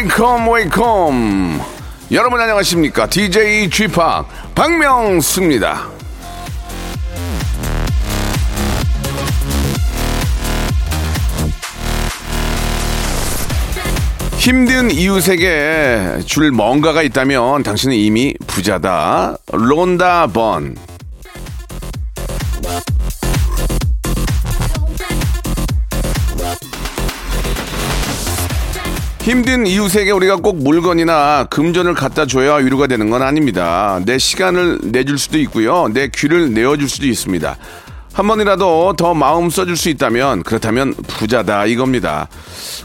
Welcome welcome. 여러분 안녕하십니까? DJ p 박명수입니다. 힘든 이웃에게 줄 뭔가가 있다면 당신은 이미 부자다. 론다 번 힘든 이웃에게 우리가 꼭 물건이나 금전을 갖다 줘야 위로가 되는 건 아닙니다. 내 시간을 내줄 수도 있고요. 내 귀를 내어줄 수도 있습니다. 한 번이라도 더 마음 써줄 수 있다면 그렇다면 부자다 이겁니다.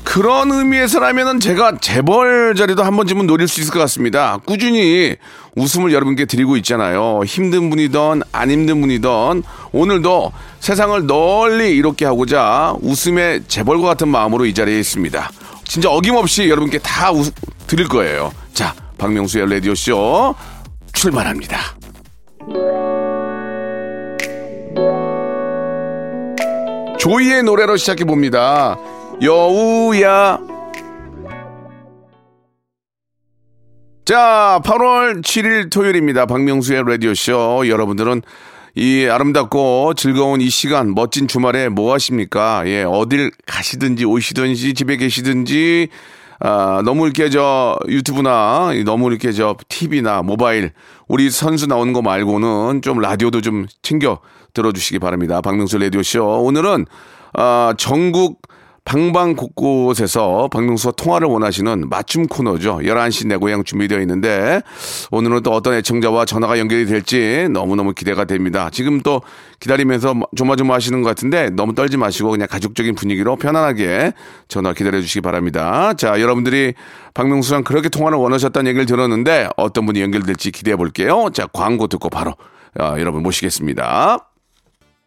그런 의미에서라면은 제가 재벌 자리도 한 번쯤은 노릴 수 있을 것 같습니다. 꾸준히 웃음을 여러분께 드리고 있잖아요. 힘든 분이든 안 힘든 분이든 오늘도 세상을 널리 이롭게 하고자 웃음의 재벌과 같은 마음으로 이 자리에 있습니다. 진짜 어김없이 여러분께 다 웃, 드릴 거예요. 자, 박명수의 라디오쇼 출발합니다. 조이의 노래로 시작해 봅니다. 여우야. 자, 8월 7일 토요일입니다. 박명수의 라디오쇼. 여러분들은 이 아름답고 즐거운 이 시간, 멋진 주말에 뭐 하십니까? 예, 어딜 가시든지 오시든지 집에 계시든지, 아, 너무 이렇게 저 유튜브나 너무 이렇게 저 TV나 모바일 우리 선수 나오는 거 말고는 좀 라디오도 좀 챙겨 들어주시기 바랍니다. 박명수 라디오 쇼. 오늘은, 아, 전국 방방 곳곳에서 박명수와 통화를 원하시는 맞춤 코너죠. 11시 내 고향 준비되어 있는데 오늘은 또 어떤 애청자와 전화가 연결이 될지 너무너무 기대가 됩니다. 지금 또 기다리면서 조마조마 하시는 것 같은데 너무 떨지 마시고 그냥 가족적인 분위기로 편안하게 전화 기다려 주시기 바랍니다. 자, 여러분들이 박명수랑 그렇게 통화를 원하셨다는 얘기를 들었는데 어떤 분이 연결될지 기대해 볼게요. 자, 광고 듣고 바로 아, 여러분 모시겠습니다.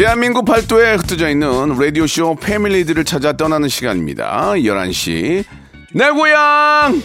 대한민국 팔도에 흩어져 있는 라디오쇼 패밀리들을 찾아 떠나는 시간입니다. 11시. 내 고향!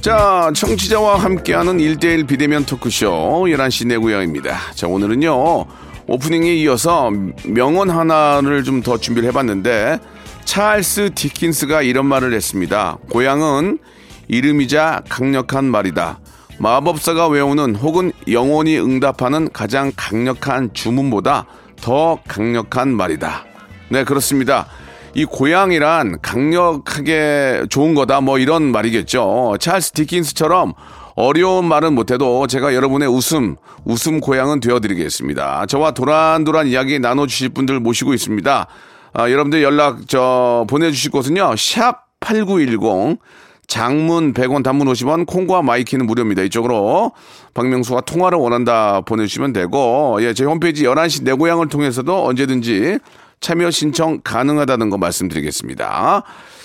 자, 청취자와 함께하는 1대1 비대면 토크쇼 11시 내 고향입니다. 자, 오늘은요, 오프닝에 이어서 명언 하나를 좀 더 준비를 해봤는데, 찰스 디킨스가 이런 말을 했습니다. 고향은 이름이자 강력한 말이다. 마법사가 외우는 혹은 영혼이 응답하는 가장 강력한 주문보다 더 강력한 말이다. 네, 그렇습니다. 이 고향이란 강력하게 좋은 거다 뭐 이런 말이겠죠. 찰스 디킨스처럼 어려운 말은 못해도 제가 여러분의 웃음, 웃음 고향은 되어드리겠습니다. 저와 도란도란 이야기 나눠주실 분들 모시고 있습니다. 아, 여러분들 연락 저 보내주실 곳은요. 샵 8910 장문 100원 단문 50원 콩과 마이K는 무료입니다. 이쪽으로 박명수와 통화를 원한다 보내주시면 되고 예, 저희 홈페이지 11시 내 고향을 통해서도 언제든지 참여 신청 가능하다는 거 말씀드리겠습니다.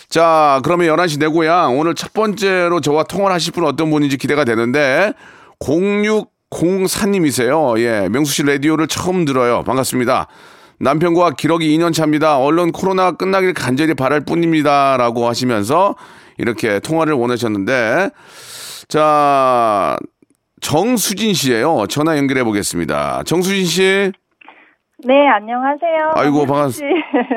자, 그러면 11시 내 고향 오늘 첫 번째로 저와 통화를 하실 분은 어떤 분인지 기대가 되는데 0604님이세요. 예, 명수 씨 라디오를 처음 들어요. 반갑습니다. 남편과 기러기 2년 차입니다. 얼른 코로나 끝나길 간절히 바랄 뿐입니다. 라고 하시면서 이렇게 통화를 원하셨는데, 자, 정수진 씨예요 전화 연결해 보겠습니다. 정수진 씨. 네, 안녕하세요. 아이고, 반갑, 박명수 씨.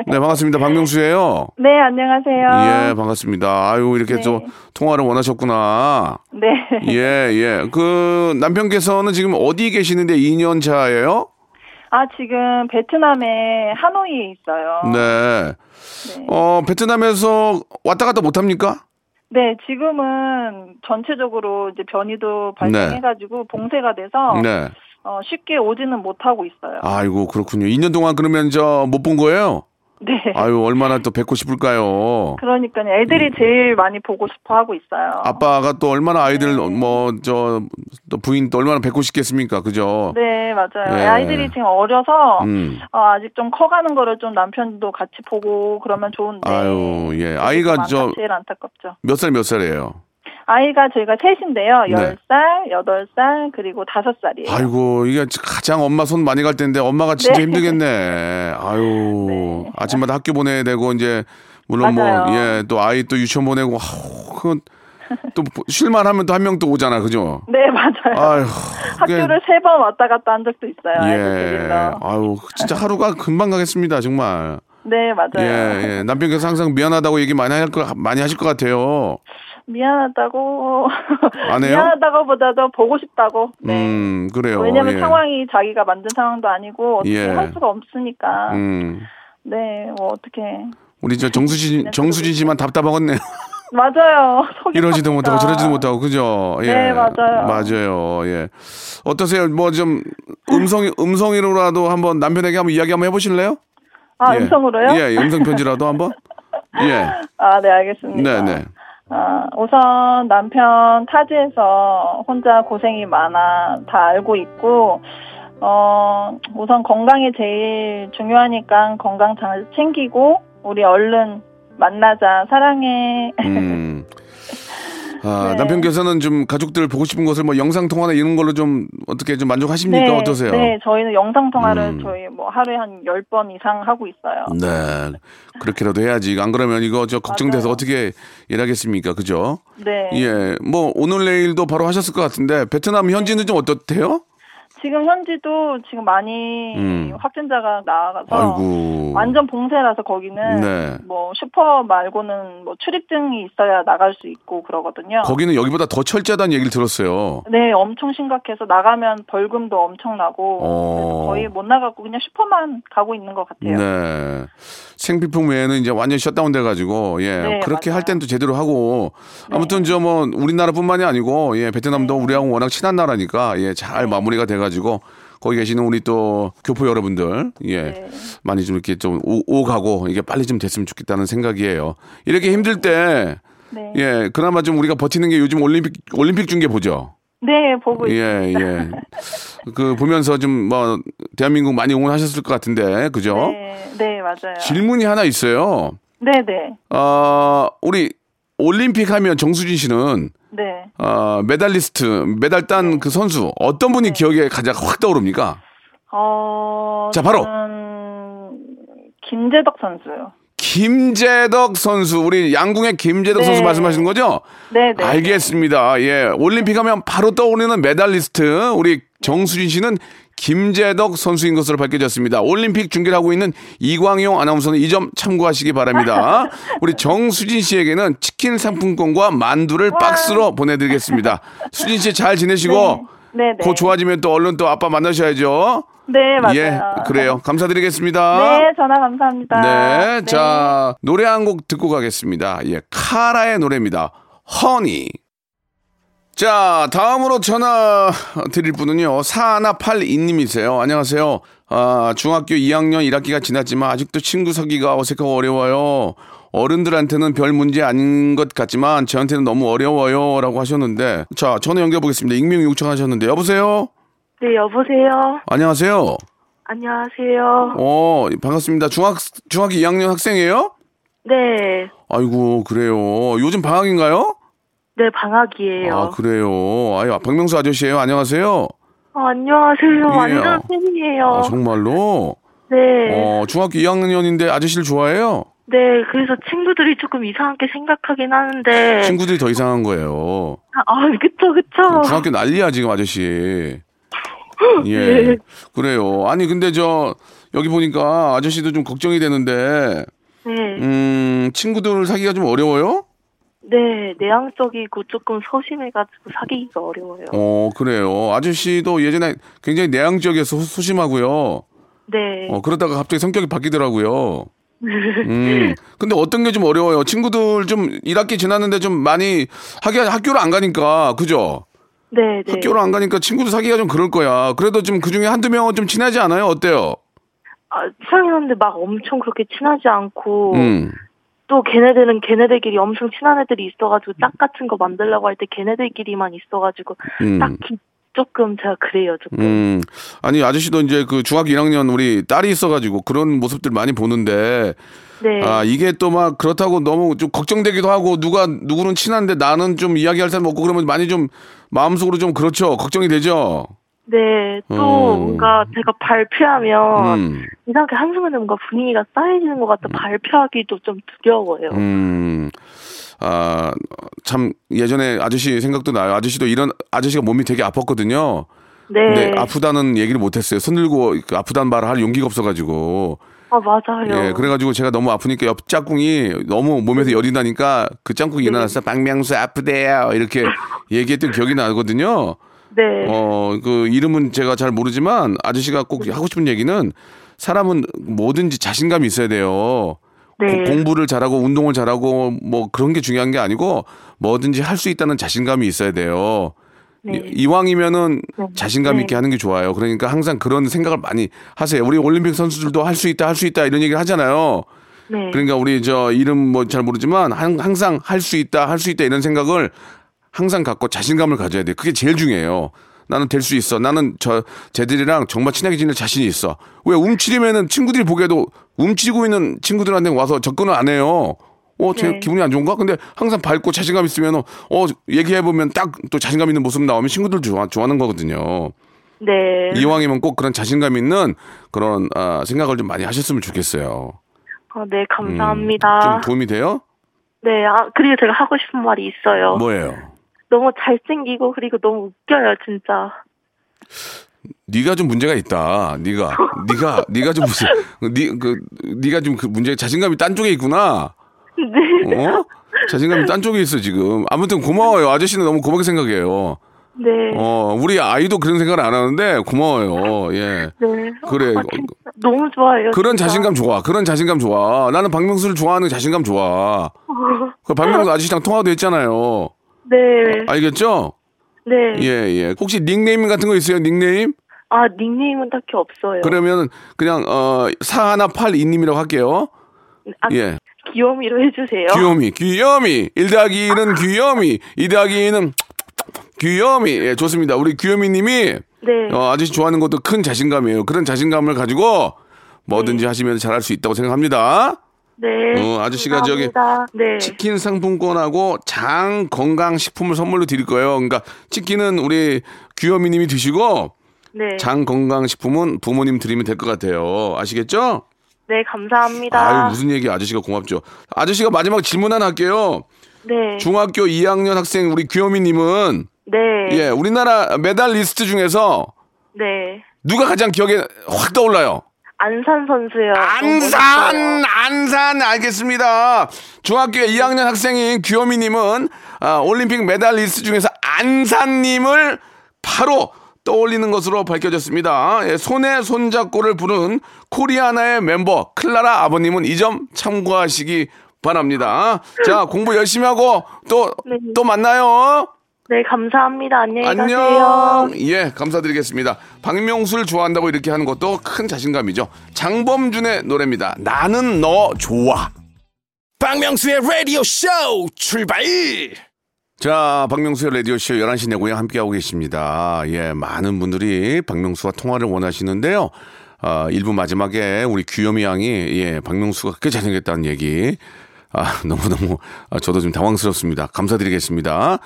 네, 반갑습니다. 박명수예요 네, 안녕하세요. 예, 반갑습니다. 아유, 이렇게 네. 또 통화를 원하셨구나. 네. 예, 예. 그 남편께서는 지금 어디 계시는데 2년 차예요? 아, 지금 베트남의 하노이에 있어요. 네. 네. 어, 베트남에서 왔다 갔다 못 합니까? 네, 지금은 전체적으로 이제 변이도 발생해가지고 봉쇄가 돼서 네. 어, 쉽게 오지는 못하고 있어요. 아이고 그렇군요. 2년 동안 그러면 저 못 본 거예요? 네. 아유 얼마나 또 뵙고 싶을까요? 그러니까요. 애들이 제일 많이 보고 싶어 하고 있어요. 음. 아빠가 또 얼마나 아이들 뭐저또 부인 또 얼마나 뵙고 싶겠습니까? 그죠? 네, 맞아요. 예. 아이들이 지금 어려서 음. 어, 아직 좀 커가는 거를 좀 남편도 같이 보고 그러면 좋은데. 아유 예 아이가 좀저 제일 안타깝죠. 몇 살 몇 살이에요? 아이가 저희가 셋인데요. 네. 10살, 8살, 그리고 5살이에요. 아이고 이게 가장 엄마 손 많이 갈 텐데 엄마가 진짜 네. 힘들겠네. 아유 네. 아침마다 학교 보내야 되고 이제 물론 맞아요. 뭐 예 또 아이 또 유치원 보내고 아우 그건 또 쉴만 하면 또 한 명 또 오잖아 그죠? 네, 맞아요. 아유 그게- 학교를 세 번 왔다 갔다 한 적도 있어요. 예. 아유 진짜 하루가 금방 가겠습니다 정말. 네, 맞아요. 예, 예. 남편께서 항상 미안하다고 얘기 많이 할 거, 많이 하실 것 같아요. 미안하다고. 안 해요? 미안하다고보다도 보고 싶다고. 네. 음, 그래요. 왜냐면 예. 상황이 자기가 만든 상황도 아니고 어떻게 예. 할 수가 없으니까. 음. 네, 뭐 어떻게. 우리 저 정수진, 정수진 씨만 답답하겠네요. 맞아요. 이러지도. 못하고 저러지도 못하고, 그죠? 예. 네, 맞아요. 맞아요. 예. 어떠세요? 뭐 좀 음성, 음성으로라도 한번 남편에게 한번 이야기 한번 해보실래요? 아, 예. 음성으로요? 예, 음성 편지라도 한번? 예. 아, 네, 알겠습니다. 네, 네. 아, 우선 남편 타지에서 혼자 고생이 많아 다 알고 있고, 어, 우선 건강이 제일 중요하니까 건강 잘 챙기고, 우리 얼른 만나자, 사랑해. 음. 아, 네. 남편께서는 좀 가족들 보고 싶은 것을 뭐 영상 통화나 이런 걸로 좀 어떻게 좀 만족하십니까? 어떠세요? 네, 저희는 영상 통화를 음. 저희 뭐 하루에 한 10번 이상 하고 있어요. 네. 그렇게라도 해야지. 안 그러면 이거 저 걱정돼서 맞아요. 어떻게 일하겠습니까? 그죠? 네. 예. 뭐 오늘 내일도 바로 하셨을 것 같은데 베트남 현지는 좀 어떻대요? 지금 현지도 지금 많이 음. 확진자가 나와서 아이고. 완전 봉쇄라서 거기는 네. 뭐 슈퍼 말고는 뭐 출입증이 있어야 나갈 수 있고 그러거든요. 거기는 여기보다 더 철저하다는 얘기를 들었어요. 네, 엄청 심각해서 나가면 벌금도 엄청 나고 어. 거의 못 나가고 그냥 슈퍼만 가고 있는 것 같아요. 네. 생필품 외에는 이제 완전 셧다운 돼가지고 예 네, 그렇게 맞아요. 할 땐 또 제대로 하고 아무튼 저 뭐 우리나라뿐만이 아니고 예 베트남도 네. 우리하고 워낙 친한 나라니까 예잘 마무리가 돼가지고 거기 계시는 우리 또 교포 여러분들 예 네. 많이 좀 이렇게 좀 오, 오가고 이게 빨리 좀 됐으면 좋겠다는 생각이에요. 이렇게 힘들 때 네. 예, 그나마 좀 우리가 버티는 게 요즘 올림픽 올림픽 중계 보죠. 네, 보고 예, 있습니다. 예. 그 보면서 좀 뭐 대한민국 많이 응원하셨을 것 같은데, 그죠? 네, 네, 맞아요. 질문이 하나 있어요. 네, 네. 어, 우리 올림픽 하면 정수진 씨는 네. 어, 메달리스트, 메달 딴그 선수 어떤 분이 네. 기억에 가장 확 떠오릅니까? 어 자, 바로. 김제덕 선수요. 김제덕 선수, 우리 양궁의 김제덕 네. 선수 말씀하시는 거죠? 네, 네. 알겠습니다. 예. 올림픽 하면 바로 떠오르는 메달리스트, 우리 정수진 씨는 김제덕 선수인 것으로 밝혀졌습니다. 올림픽 중계를 하고 있는 이광용 아나운서는 이 점 참고하시기 바랍니다. 우리 정수진 씨에게는 치킨 상품권과 만두를 박스로 보내드리겠습니다. 수진 씨 잘 지내시고, 네, 네. 곧 좋아지면 또 얼른 또 아빠 만나셔야죠. 네, 맞아요. 예, 그래요. 감사드리겠습니다. 네, 전화 감사합니다. 네, 자 노래 한 곡 듣고 가겠습니다. 예, 카라의 노래입니다. 허니. 자, 다음으로 전화 드릴 분은요, 4182님이세요. 안녕하세요. 아, 중학교 2학년 1학기가 지났지만 아직도 친구 사귀기가 어색하고 어려워요. 어른들한테는 별 문제 아닌 것 같지만 저한테는 너무 어려워요. 라고 하셨는데, 자, 전화 연결해 보겠습니다. 익명 요청하셨는데, 여보세요? 네, 여보세요. 안녕하세요. 안녕하세요. 어, 반갑습니다. 중학, 중학교 2학년 학생이에요? 네, 아이고 그래요. 요즘 방학인가요? 네, 방학이에요. 아 그래요. 아유 박명수 아저씨예요. 안녕하세요. 어, 안녕하세요. 예. 완전 팬이에요. 아, 정말로. 네, 어 중학교 2학년인데 아저씨를 좋아해요. 네, 그래서 친구들이 조금 이상하게 생각하긴 하는데. 친구들이 더 이상한 거예요. 아, 그쵸, 그쵸. 중학교 난리야 지금 아저씨. 예. 네. 그래요. 아니 근데 저 여기 보니까 아저씨도 좀 걱정이 되는데 네, 음 친구들 사기가 좀 어려워요? 네, 내향적이고 조금 소심해가지고 사귀기가 어려워요. 어 그래요. 아저씨도 예전에 굉장히 내향적이어서 소- 소심하고요. 네, 어, 그러다가 갑자기 성격이 바뀌더라고요. 음. 근데 어떤 게 좀 어려워요? 친구들 좀 1학기 지났는데 좀 많이 하기 학교를 안 가니까. 그죠? 네, 네. 학교를 안 가니까 친구도 사귀기가 좀 그럴 거야. 그래도 좀 그 중에 한두 명은 좀 친하지 않아요? 어때요? 아, 친하는데 막 엄청 그렇게 친하지 않고 음. 또 걔네들은 걔네들끼리 엄청 친한 애들이 있어가지고 짝 같은 거 만들려고 할 때 걔네들끼리만 있어가지고 음. 딱히 조금 제가 그래요 조금. 음. 아니, 아저씨도 이제 그 중학교 1학년 우리 딸이 있어가지고 그런 모습들 많이 보는데, 네. 아, 이게 또 막 그렇다고 너무 좀 걱정되기도 하고, 누가, 누구는 친한데 나는 좀 이야기할 사람 없고 그러면 많이 좀 마음속으로 좀 그렇죠. 걱정이 되죠. 네. 또 음. 뭔가 제가 발표하면 음. 이상하게 한순간에 뭔가 분위기가 쌓여지는 것 같아 발표하기도 좀 두려워요. 음. 아, 참, 예전에 아저씨 생각도 나요. 아저씨도 이런, 아저씨가 몸이 되게 아팠거든요. 네. 근데 아프다는 얘기를 못했어요. 손 들고 그 아프다는 말을 할 용기가 없어가지고. 아 맞아요. 예, 그래가지고 제가 너무 아프니까 옆 짝꿍이 너무 몸에서 열이 나니까 그 짝꿍이 네. 일어나서 박명수 아프대요. 이렇게 얘기했던 기억이 나거든요. 네. 어, 그 이름은 제가 잘 모르지만 아저씨가 꼭 하고 싶은 얘기는 사람은 뭐든지 자신감이 있어야 돼요. 네. 고- 공부를 잘하고 운동을 잘하고 뭐 그런 게 중요한 게 아니고 뭐든지 할 수 있다는 자신감이 있어야 돼요. 네. 이- 이왕이면은 네. 자신감 있게 네. 하는 게 좋아요. 그러니까 항상 그런 생각을 많이 하세요. 우리 올림픽 선수들도 할 수 있다, 할 수 있다 이런 얘기를 하잖아요. 네. 그러니까 우리 저 이름 뭐 잘 모르지만 항- 항상 할 수 있다, 할 수 있다 이런 생각을 항상 갖고 자신감을 가져야 돼. 그게 제일 중요해요. 나는 될 수 있어. 나는 저 쟤들이랑 정말 친하게 지낼 자신이 있어. 왜 움츠리면은 친구들이 보기에도 움츠리고 있는 친구들한테 와서 접근을 안 해요. 어, 제 네. 기분이 안 좋은가? 근데 항상 밝고 자신감 있으면 어 얘기해 보면 딱 또 자신감 있는 모습 나오면 친구들 좋아 좋아하는 거거든요. 네. 이왕이면 꼭 그런 자신감 있는 그런 아, 생각을 좀 많이 하셨으면 좋겠어요. 아, 네, 음, 감사합니다. 좀 도움이 돼요? 네, 아, 그리고 제가 하고 싶은 말이 있어요. 뭐예요? 너무 잘생기고, 그리고 너무 웃겨요, 진짜. 네가 좀 문제가 있다. 네가 네가 네가 좀 무슨 네그 네가 좀 그 문제 자신감이 딴 쪽에 있구나. 네. 어? 자신감이 딴 쪽에 있어 지금. 아무튼 고마워요. 아저씨는 너무 고맙게 생각해요. 네. 어 우리 아이도 그런 생각을 안 하는데 고마워요. 예. 네. 그래. 아, 너무 좋아요. 그런 진짜. 자신감 좋아. 그런 자신감 좋아. 나는 박명수를 좋아하는 자신감 좋아. 그 박명수 아저씨랑 통화도 했잖아요. 네. 알겠죠? 네. 예, 예. 혹시 닉네임 같은 거 있어요? 닉네임? 아, 닉네임은 딱히 없어요. 그러면 그냥 어 사하나 팔이님이라고 할게요. 아, 예. 귀요미로 해주세요. 귀요미, 귀요미. 1 더하기 2는 귀요미, 2 더하기 2는 귀요미. 예, 좋습니다. 우리 귀요미님이 네. 어, 아저씨 좋아하는 것도 큰 자신감이에요. 그런 자신감을 가지고 뭐든지 하시면 잘할 수 있다고 생각합니다. 네. 어, 아저씨가 저기 감사합니다. 네. 치킨 상품권하고 장 건강 식품을 선물로 드릴 거예요. 그러니까 치킨은 우리 귀요미님이 드시고 네. 장 건강 식품은 부모님 드리면 될 것 같아요. 아시겠죠? 네, 감사합니다. 아유 무슨 얘기 아저씨가 고맙죠. 아저씨가 마지막 질문 하나 할게요. 네. 중학교 2학년 학생 우리 귀요미님은 네. 예 우리나라 메달리스트 중에서 네. 누가 가장 기억에 확 떠올라요? 안산 선수요. 안산 안산 알겠습니다. 중학교 2학년 학생인 귀요미님은 아, 올림픽 메달리스트 중에서 안산님을 바로 떠올리는 것으로 밝혀졌습니다. 예, 손에 손잡고를 부른 코리아나의 멤버 클라라 아버님은 이 점 참고하시기 바랍니다. 자 공부 열심히 하고 또또 네. 만나요. 네, 감사합니다. 안녕히 가세요. 안녕. 예, 감사드리겠습니다. 박명수를 좋아한다고 이렇게 하는 것도 큰 자신감이죠. 장범준의 노래입니다. 나는 너 좋아. 박명수의 라디오 쇼 출발 자, 박명수의 라디오쇼 11시 내고요. 함께하고 계십니다. 예, 많은 분들이 박명수와 통화를 원하시는데요. 아, 1부 마지막에 우리 귀요미 양이, 예, 박명수가 꽤 잘생겼다는 얘기. 아, 너무너무, 아, 저도 좀 당황스럽습니다. 감사드리겠습니다.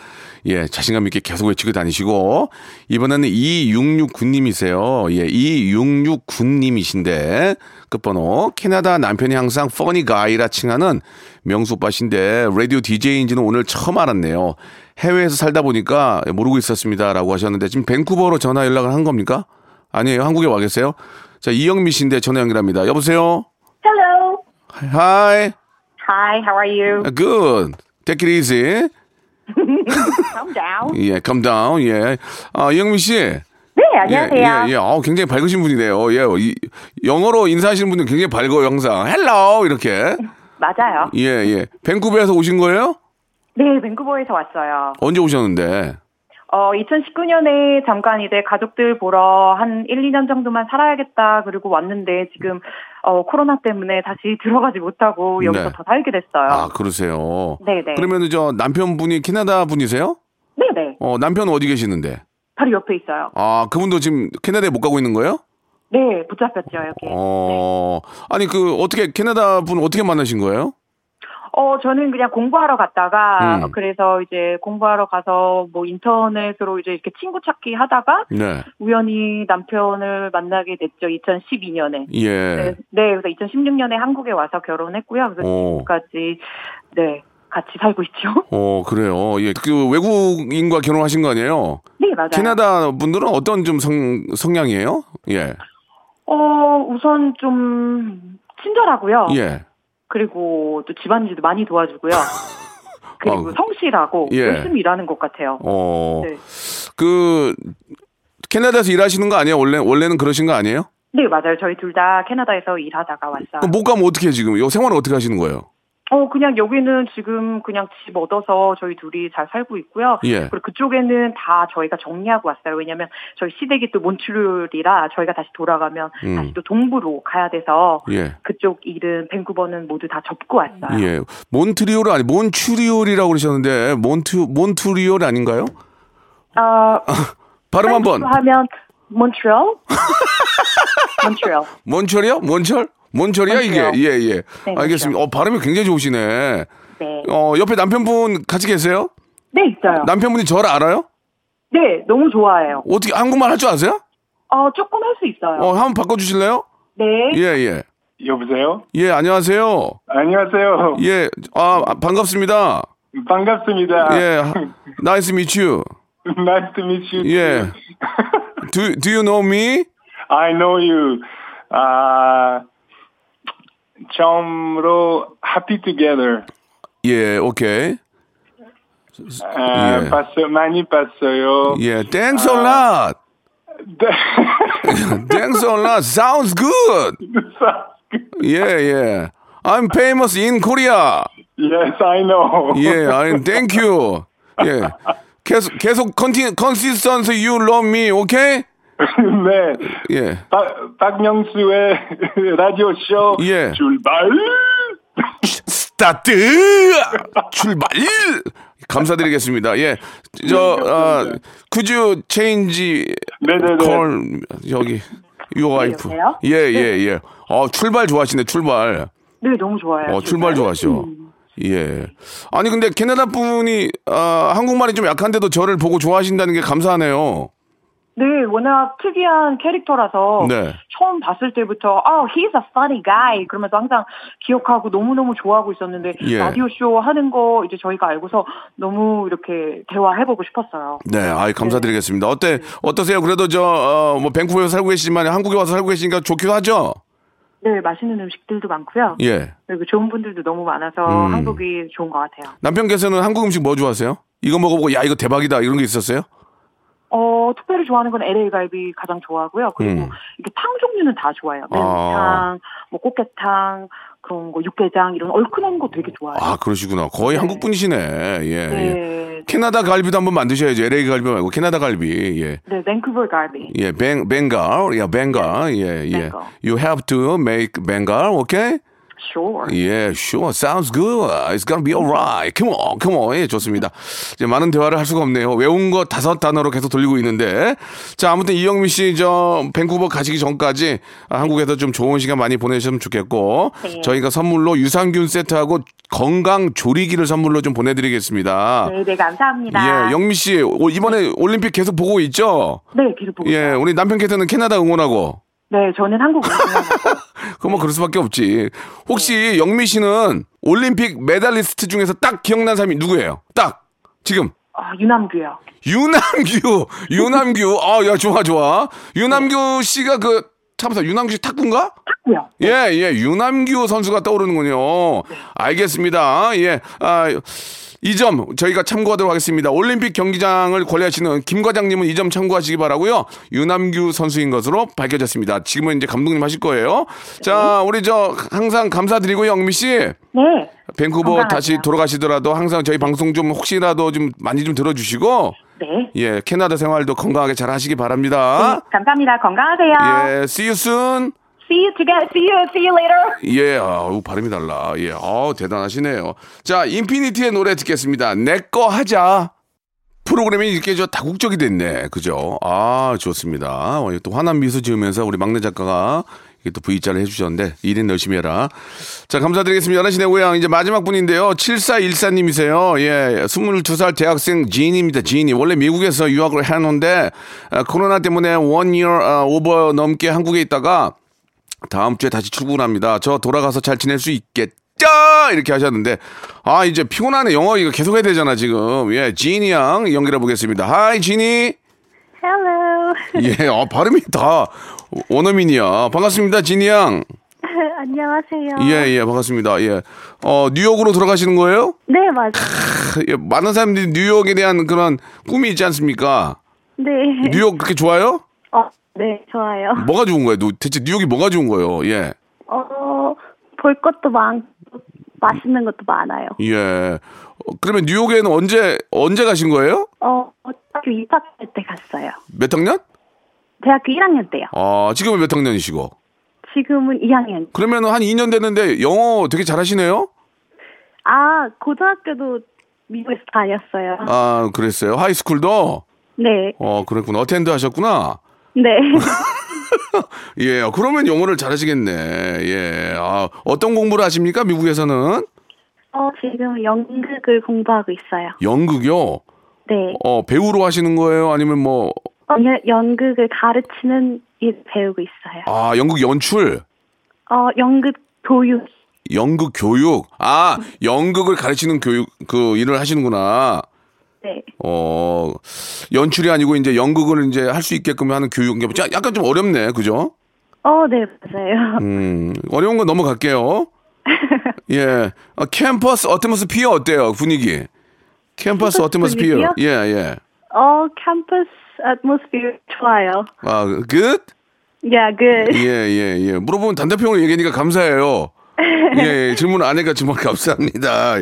예, 자신감 있게 계속 외치고 다니시고, 이번에는 2669님이세요. 예, 2669님이신데, 끝번호, 캐나다 남편이 항상 퍼니 가이라 칭하는 명수 오빠신데, 라디오 DJ인지는 오늘 처음 알았네요. 해외에서 살다 보니까 모르고 있었습니다. 라고 하셨는데, 지금 밴쿠버로 전화 연락을 한 겁니까? 아니에요. 한국에 와 계세요? 자, 이영미 씨인데 전화 연결합니다. 여보세요? Hello. Hi. Hi, how are you? Good. Take it easy. Calm down. 예, calm down. 예. 아, 이영미 씨. 네, 예, 안녕하세요. 예, 예. 어, 굉장히 밝으신 분이네요. 예. 이, 영어로 인사하시는 분들 굉장히 밝아요, 항상. Hello 이렇게. 맞아요. 예, 예. 밴쿠버에서 오신 거예요? 네, 밴쿠버에서 왔어요. 언제 오셨는데? 어, 2019년에 잠깐 이제 가족들 보러 한 1, 2년 정도만 살아야겠다. 그리고 왔는데 지금 어, 코로나 때문에 다시 들어가지 못하고 여기서 네. 더 살게 됐어요. 아, 그러세요. 네네. 그러면 저 남편분이 캐나다 분이세요? 네네. 어, 남편 어디 계시는데? 바로 옆에 있어요. 아, 그분도 지금 캐나다에 못 가고 있는 거예요? 네, 붙잡혔죠, 여기. 어, 아니, 그, 어떻게, 캐나다 분 어떻게 만나신 거예요? 어, 저는 그냥 공부하러 갔다가, 음. 그래서 이제 공부하러 가서 뭐 인터넷으로 이제 이렇게 친구 찾기 하다가 네. 우연히 남편을 만나게 됐죠, 2012년에. 예. 네, 네, 그래서 2016년에 한국에 와서 결혼했고요. 그래서 오. 지금까지, 네, 같이 살고 있죠. 어, 그래요. 예. 그 외국인과 결혼하신 거 아니에요? 네, 맞아요. 캐나다 분들은 어떤 좀 성, 성향이에요? 예. 어, 우선 좀 친절하고요. 예. 그리고 또 집안일도 많이 도와주고요. 그리고 어, 성실하고 예. 열심히 일하는 것 같아요. 어, 네. 그, 캐나다에서 일하시는 거 아니에요? 원래, 원래는 그러신 거 아니에요? 네, 맞아요. 저희 둘 다 캐나다에서 일하다가 왔어요. 못 가면 어떻게 해, 지금? 요 생활을 어떻게 하시는 거예요? 어, 그냥 여기는 지금 그냥 집 얻어서 저희 둘이 잘 살고 있고요. 예. 그리고 그쪽에는 다 저희가 정리하고 왔어요. 왜냐면 저희 시댁이 또 몬트리올이라 저희가 다시 돌아가면 음. 다시 또 동부로 가야 돼서 예. 그쪽 일은 밴쿠버는 모두 다 접고 왔어요. 예. 몬트리올 아니, 몬추리올이라고 그러셨는데, 몬트, 몬트리올 아닌가요? 아, 발음 한 번. 하면 몬트리올? 몬트리올. 몬철이요? 몬철? 몬철이야, 이게? 몬트리올. 예, 예. 네, 알겠습니다. 어, 발음이 굉장히 좋으시네. 네. 어, 옆에 남편분 같이 계세요? 네, 있어요. 남편분이 저를 알아요? 네, 너무 좋아해요. 어떻게, 한국말 할 줄 아세요? 어, 조금 할 수 있어요. 어, 한번 바꿔주실래요? 네. 예, 예. 여보세요? 예, 안녕하세요. 안녕하세요. 예, 아, 아, 반갑습니다. 반갑습니다. 예, nice to meet you. nice to meet you. 예. Do, do you know me? I know you. 아, 처음으로 Happy Together. 예, 오케이. 아, 예. 봤어요. 많이 봤어요. 예, thanks a lot. 네. Thanks a lot. Sounds good. 예, 예. I'm famous in Korea. yes, I know. 예, I thank you. 예. 계속 계속 컨티 컨시스턴스 you love me, 오케이? 네. 예. 박, 박명수의 라디오 쇼 예. 출발. 스타트 출발 감사드리겠습니다. 예, 저 어, could you change 네네네. call 여기 your wife? 여보세요? 예, 예, 예. 어 출발 좋아하시네 출발. 네, 너무 좋아요. 어 출발 좋아하셔. 예. 아니 근데 캐나다 분이 아, 한국말이 좀 약한데도 저를 보고 좋아하신다는 게 감사하네요. 네, 워낙 특이한 캐릭터라서 네. 처음 봤을 때부터 아, he's a funny guy 그러면서 항상 기억하고 너무너무 좋아하고 있었는데 예. 라디오 쇼 하는 거 이제 저희가 알고서 너무 이렇게 대화해 보고 싶었어요. 네, 아이 감사드리겠습니다. 어때 어떠세요? 그래도 저뭐 밴쿠버에서 살고 계시지만 한국에 와서 살고 계시니까 좋기도 하죠. 네, 맛있는 음식들도 많고요. 예. 그리고 좋은 분들도 너무 많아서 음. 한국이 좋은 것 같아요. 남편께서는 한국 음식 뭐 좋아하세요? 이거 먹어보고 야 이거 대박이다 이런 게 있었어요? 어, 특별히 좋아하는 건 LA 갈비 가장 좋아하고요. 그리고 음. 이게 탕 종류는 다 좋아해요. 매운탕, 뭐 꽃게탕, 그런 거 육개장 이런 얼큰한 거 되게 좋아해요. 아 그러시구나. 거의 네. 한국 분이시네. 예, 예. 네. 캐나다 갈비도 한번 만드셔야죠. LA 갈비 말고 캐나다 갈비. 예. 네, 밴쿠버 갈비. 예, 뱅, 벵갈, 야, 벵갈, 예, 예. 벵갈. You have to make 벵갈, okay? Sure. 예, sure, sounds good. It's gonna be alright. Come on, come on. 예, 좋습니다. 이제 많은 대화를 할 수가 없네요. 외운 거 다섯 단어로 계속 돌리고 있는데. 자, 아무튼 이영미 씨, 저, 밴쿠버 가시기 전까지 아, 한국에서 좀 좋은 시간 많이 보내셨으면 좋겠고. 네. 저희가 선물로 유산균 세트하고 건강 조리기를 선물로 좀 보내드리겠습니다. 네, 네, 감사합니다. 예, 영미 씨, 오- 이번에 올림픽 계속 보고 있죠? 네, 계속 보고 예, 있어요. 우리 남편 께서는 캐나다 응원하고. 네, 저는 한국 응원하고. 그럼 뭐 그럴 수밖에 없지. 혹시 영미 씨는 올림픽 메달리스트 중에서 딱 기억난 사람이 누구예요? 딱 지금 아, 유남규요. 유남규, 유남규. 아, 야 좋아 좋아. 유남규 씨가 그 참사 유남규 씨 탁구인가? 고요 예, 예, 유남규 선수가 떠오르는군요. 알겠습니다. 예, 아, 이 점 저희가 참고하도록 하겠습니다. 올림픽 경기장을 관리하시는 김 과장님은 이 점 참고하시기 바라고요. 유남규 선수인 것으로 밝혀졌습니다. 지금은 이제 감독님 하실 거예요. 자, 우리 저 항상 감사드리고요, 영미 씨. 네. 밴쿠버 건강하세요. 다시 돌아가시더라도 항상 저희 방송 좀 혹시라도 좀 많이 좀 들어주시고 네. 예, 캐나다 생활도 건강하게 잘 하시기 바랍니다. 감사합니다. 건강하세요. 예, see you soon. See you together. See you. See you later. 예, 아우, 발음이 달라. 예, 아우, 대단하시네요. 자, 인피니티의 노래 듣겠습니다. 내 거 하자. 프로그램이 이렇게 저 다국적이 됐네. 그죠? 아, 좋습니다. 어, 또 환한 미소 지으면서 우리 막내 작가가 이게 또 V자를 해주셨는데, 일은 열심히 해라. 자, 감사드리겠습니다. 11시 내 고향 이제 마지막 분인데요. 7414님이세요. 예, 22살 대학생 지니입니다. 지니. 원래 미국에서 유학을 했는데, 아, 코로나 때문에 one year over 넘게 한국에 있다가, 다음 주에 다시 출국합니다. 저 돌아가서 잘 지낼 수 있겠죠? 이렇게 하셨는데, 아, 이제 피곤하네. 영어 이거 계속 해야 되잖아, 지금. 예, 지니 양 연결해 보겠습니다. Hi, 지니. Hello. 예, 아, 발음이 다 원어민이야. 반갑습니다, 지니 양. 안녕하세요. 예, 예, 반갑습니다. 예. 어, 뉴욕으로 돌아가시는 거예요? 네, 맞아요. 예, 많은 사람들이 뉴욕에 대한 그런 꿈이 있지 않습니까? 네. 뉴욕 그렇게 좋아요? 어, 네, 좋아요. 뭐가 좋은 거예요? 노- 대체 뉴욕이 뭐가 좋은 거예요? 예. 어, 볼 것도 많고 맛있는 것도 많아요. 예. 어, 그러면 뉴욕에는 언제 언제 가신 거예요? 어, 대학교 입학할 때 갔어요. 몇 학년? 대학교 1학년 때요. 아, 지금은 몇 학년이시고? 지금은 2학년. 그러면 한 2년 됐는데 영어 되게 잘하시네요? 아, 고등학교도 미국에서 다녔어요. 아, 그랬어요. 하이스쿨도? 네. 어, 그랬구나. 어텐드 하셨구나. 네. 예, 그러면 영어를 잘하시겠네. 예. 아, 어떤 공부를 하십니까? 미국에서는? 어, 지금 연극을 공부하고 있어요. 연극이요? 네. 어, 배우로 하시는 거예요? 아니면 뭐, 어, 연- 연극을 가르치는 일 배우고 있어요. 아, 연극 연출? 어, 연극 교육. 연극 교육? 아, 연극을 가르치는 교육, 그 일을 하시는구나. 네. 어, 연출이 아니고 이제 연극을 이제 할 수 있게끔 하는 교육. 이게 약간 좀 어렵네. 그죠? 어, 네, 맞아요. 음, 어려운 건 넘어갈게요. 예. 어, 캠퍼스 어트모스피어 어때요? 분위기. 캠퍼스 어트모스피어. 예, 예. 어, 캠퍼스 atmosphere 좋아요. 아, good? Yeah, good. 예, 예, 예. 물어보면 단답형으로 얘기하니까 감사해요. 예, 예. 질문 안 해가 정말 감사합니다.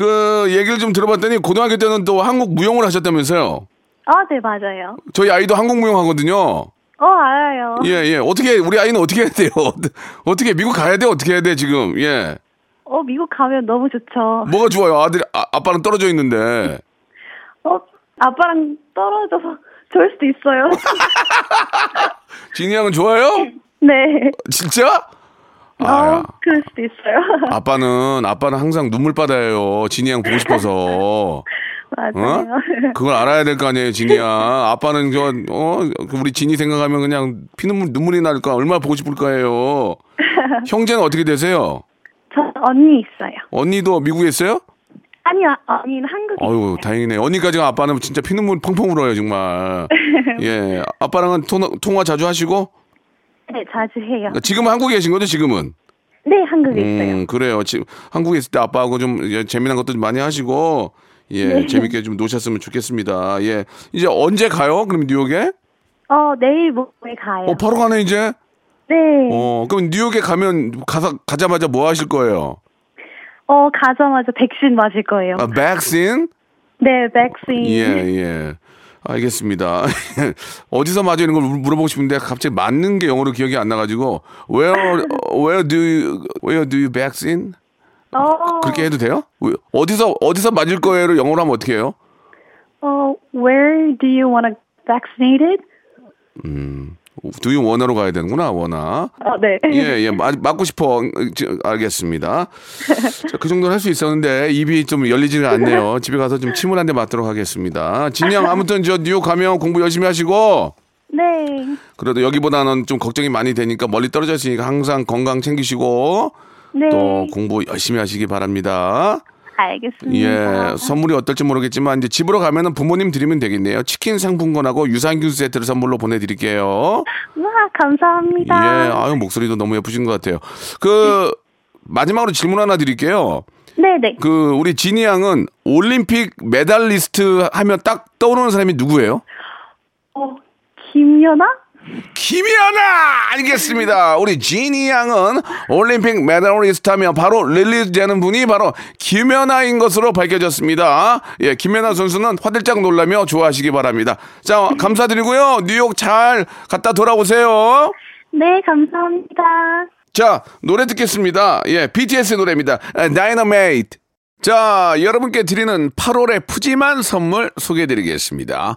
그 얘기를 좀 들어봤더니 고등학교 때는 또 한국 무용을 하셨다면서요? 어, 네, 맞아요. 저희 아이도 한국 무용 하거든요. 어, 알아요. 예, 예. 어떻게, 우리 아이는 어떻게 해야 돼요? 어떻게, 미국 가야 돼? 어떻게 해야 돼, 지금? 예. 어, 미국 가면 너무 좋죠. 뭐가 좋아요? 아들, 아, 아빠는 떨어져 있는데. 어, 아빠랑 떨어져서 좋을 수도 있어요. 진이 양은 좋아요? 네. 진짜? 어, 아, 그럴 수도 있어요. 아빠는, 아빠는 항상 눈물바다예요. 진이 양 보고 싶어서. 맞아요. 어? 그걸 알아야 될 거 아니에요, 진이 양. 아빠는 저, 어, 우리 진이 생각하면 그냥 피눈물, 눈물이 날까, 얼마나 보고 싶을 거예요. 형제는 어떻게 되세요? 저 언니 있어요. 언니도 미국에 있어요? 아니요, 언니는 한국에 아유, 있어요. 다행이네. 언니까지가 아빠는 진짜 피눈물 펑펑 울어요, 정말. 예. 아빠랑은 통화, 통화 자주 하시고? 네, 자주 해요. 그러니까 지금은 한국에 계신 거죠, 지금은? 네, 한국에 있어요. 음, 그래요. 지금 한국에 있을 때 아빠하고 좀 예, 재미난 것도 좀 많이 하시고, 예, 네. 재밌게 좀 노셨으면 좋겠습니다. 예. 이제 언제 가요? 그럼 뉴욕에? 어, 내일 모레 가요. 어, 바로 가네, 이제? 네. 어, 그럼 뉴욕에 가면, 가서, 가자마자 뭐 하실 거예요? 어, 가자마자 백신 맞을 거예요. 아, 백신? 네, 백신. 예, 예. 알겠습니다. 어디서 맞으는 걸 물- 물어보고 싶은데 갑자기 맞는 게 영어로 기억이 안 나가지고 where where do you where do you vaccine 어, 그렇게 해도 돼요? 왜- 어디서 어디서 맞을 거예요를 영어로 하면 어떻게 해요? 어, where do you want to vaccinated? Do you wanna로 가야 되는구나 원나. 어, 네. 예, 예, 맞, 맞고 싶어. 지- 알겠습니다. 자, 그 정도는 할 수 있었는데, 입이 좀 열리지가 않네요. 집에 가서 좀 침을 한 대 맞도록 하겠습니다. 진영, 아무튼 저 뉴욕 가면 공부 열심히 하시고, 네. 그래도 여기보다는 좀 걱정이 많이 되니까 멀리 떨어져 있으니까 항상 건강 챙기시고, 네. 또 공부 열심히 하시기 바랍니다. 알겠습니다. 예, 선물이 어떨지 모르겠지만, 이제 집으로 가면은 부모님 드리면 되겠네요. 치킨 상품권하고 유산균 세트를 선물로 보내드릴게요. 와, 감사합니다. 예, 아유, 목소리도 너무 예쁘신 것 같아요. 그, 마지막으로 질문 하나 드릴게요. 네네. 그, 우리 지니 양은 올림픽 메달리스트 하면 딱 떠오르는 사람이 누구예요? 어, 김연아? 김연아 알겠습니다. 우리 지니 양은 올림픽 메달리스트하면 바로 release되는 분이 바로 김연아인 것으로 밝혀졌습니다. 예, 김연아 선수는 화들짝 놀라며 좋아하시기 바랍니다. 자, 감사드리고요. 뉴욕 잘 갔다 돌아오세요. 네, 감사합니다. 자, 노래 듣겠습니다. 예, BTS의 노래입니다. 다이너메이트. 자, 여러분께 드리는 8월의 푸짐한 선물 소개해 드리겠습니다.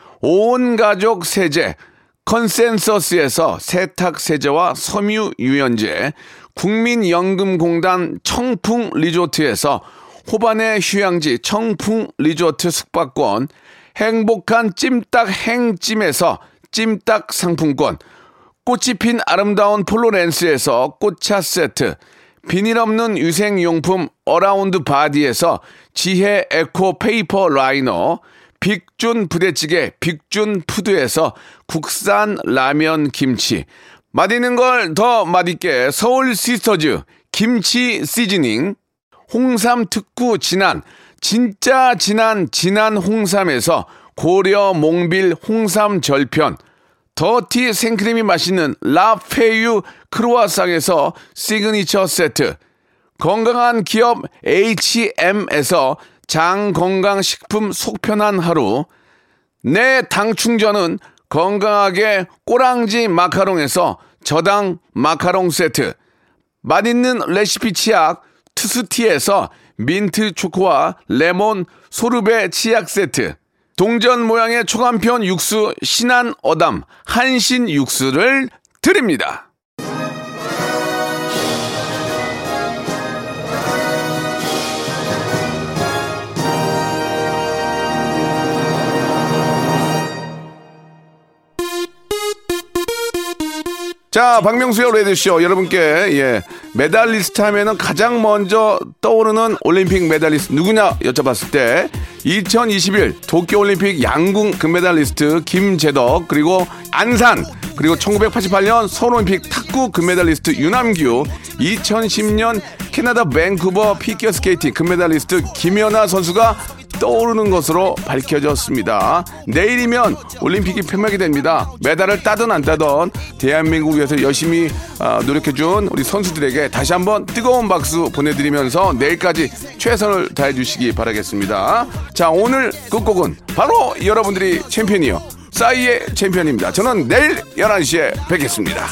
온 가족 세제 컨센서스에서 세탁 세제와 섬유 유연제, 국민연금공단 청풍 리조트에서 호반의 휴양지 청풍 리조트 숙박권, 행복한 찜닭 행찜에서 찜닭 상품권, 꽃이 핀 아름다운 플로렌스에서 꽃차 세트, 비닐 없는 위생용품 어라운드 바디에서 지혜 eco paper liner, 빅준 부대찌개 빅준 푸드에서 국산 라면 김치, 맛있는 걸 더 맛있게 서울 시스터즈 김치 시즈닝, 홍삼 특구 진한, 진짜 진한 진한 홍삼에서 고려 몽빌 홍삼 절편, 더티 생크림이 맛있는 라페유 크루아상에서 시그니처 세트, 건강한 기업 H&M에서 장건강식품 속편한 하루, 내 당 충전은 건강하게 꼬랑지 마카롱에서 저당 마카롱 세트, 맛있는 레시피 치약 투스티에서 민트 초코와 레몬 소르베 치약 세트, 동전 모양의 초간편 육수 신한 어담 한신 육수를 드립니다. 자, 박명수의 레드쇼. 여러분께 예 메달리스트 하면은 가장 먼저 떠오르는 올림픽 메달리스트 누구냐 여쭤봤을 때 2021 도쿄올림픽 양궁 금메달리스트 김재덕 그리고 안산 그리고 1988년 서울올림픽 탁구 금메달리스트 유남규 2010년 캐나다 밴쿠버 피겨스케이팅 금메달리스트 김연아 선수가 떠오르는 것으로 밝혀졌습니다. 내일이면 올림픽이 폐막이 됩니다. 메달을 따든 안 따든 대한민국 위해서 열심히 아, 노력해준 우리 선수들에게 다시 한번 뜨거운 박수 보내드리면서 내일까지 최선을 다해주시기 바라겠습니다. 자 오늘 끝곡은 바로 여러분들이 챔피언이요. 싸이의 챔피언입니다. 저는 내일 11시에 뵙겠습니다.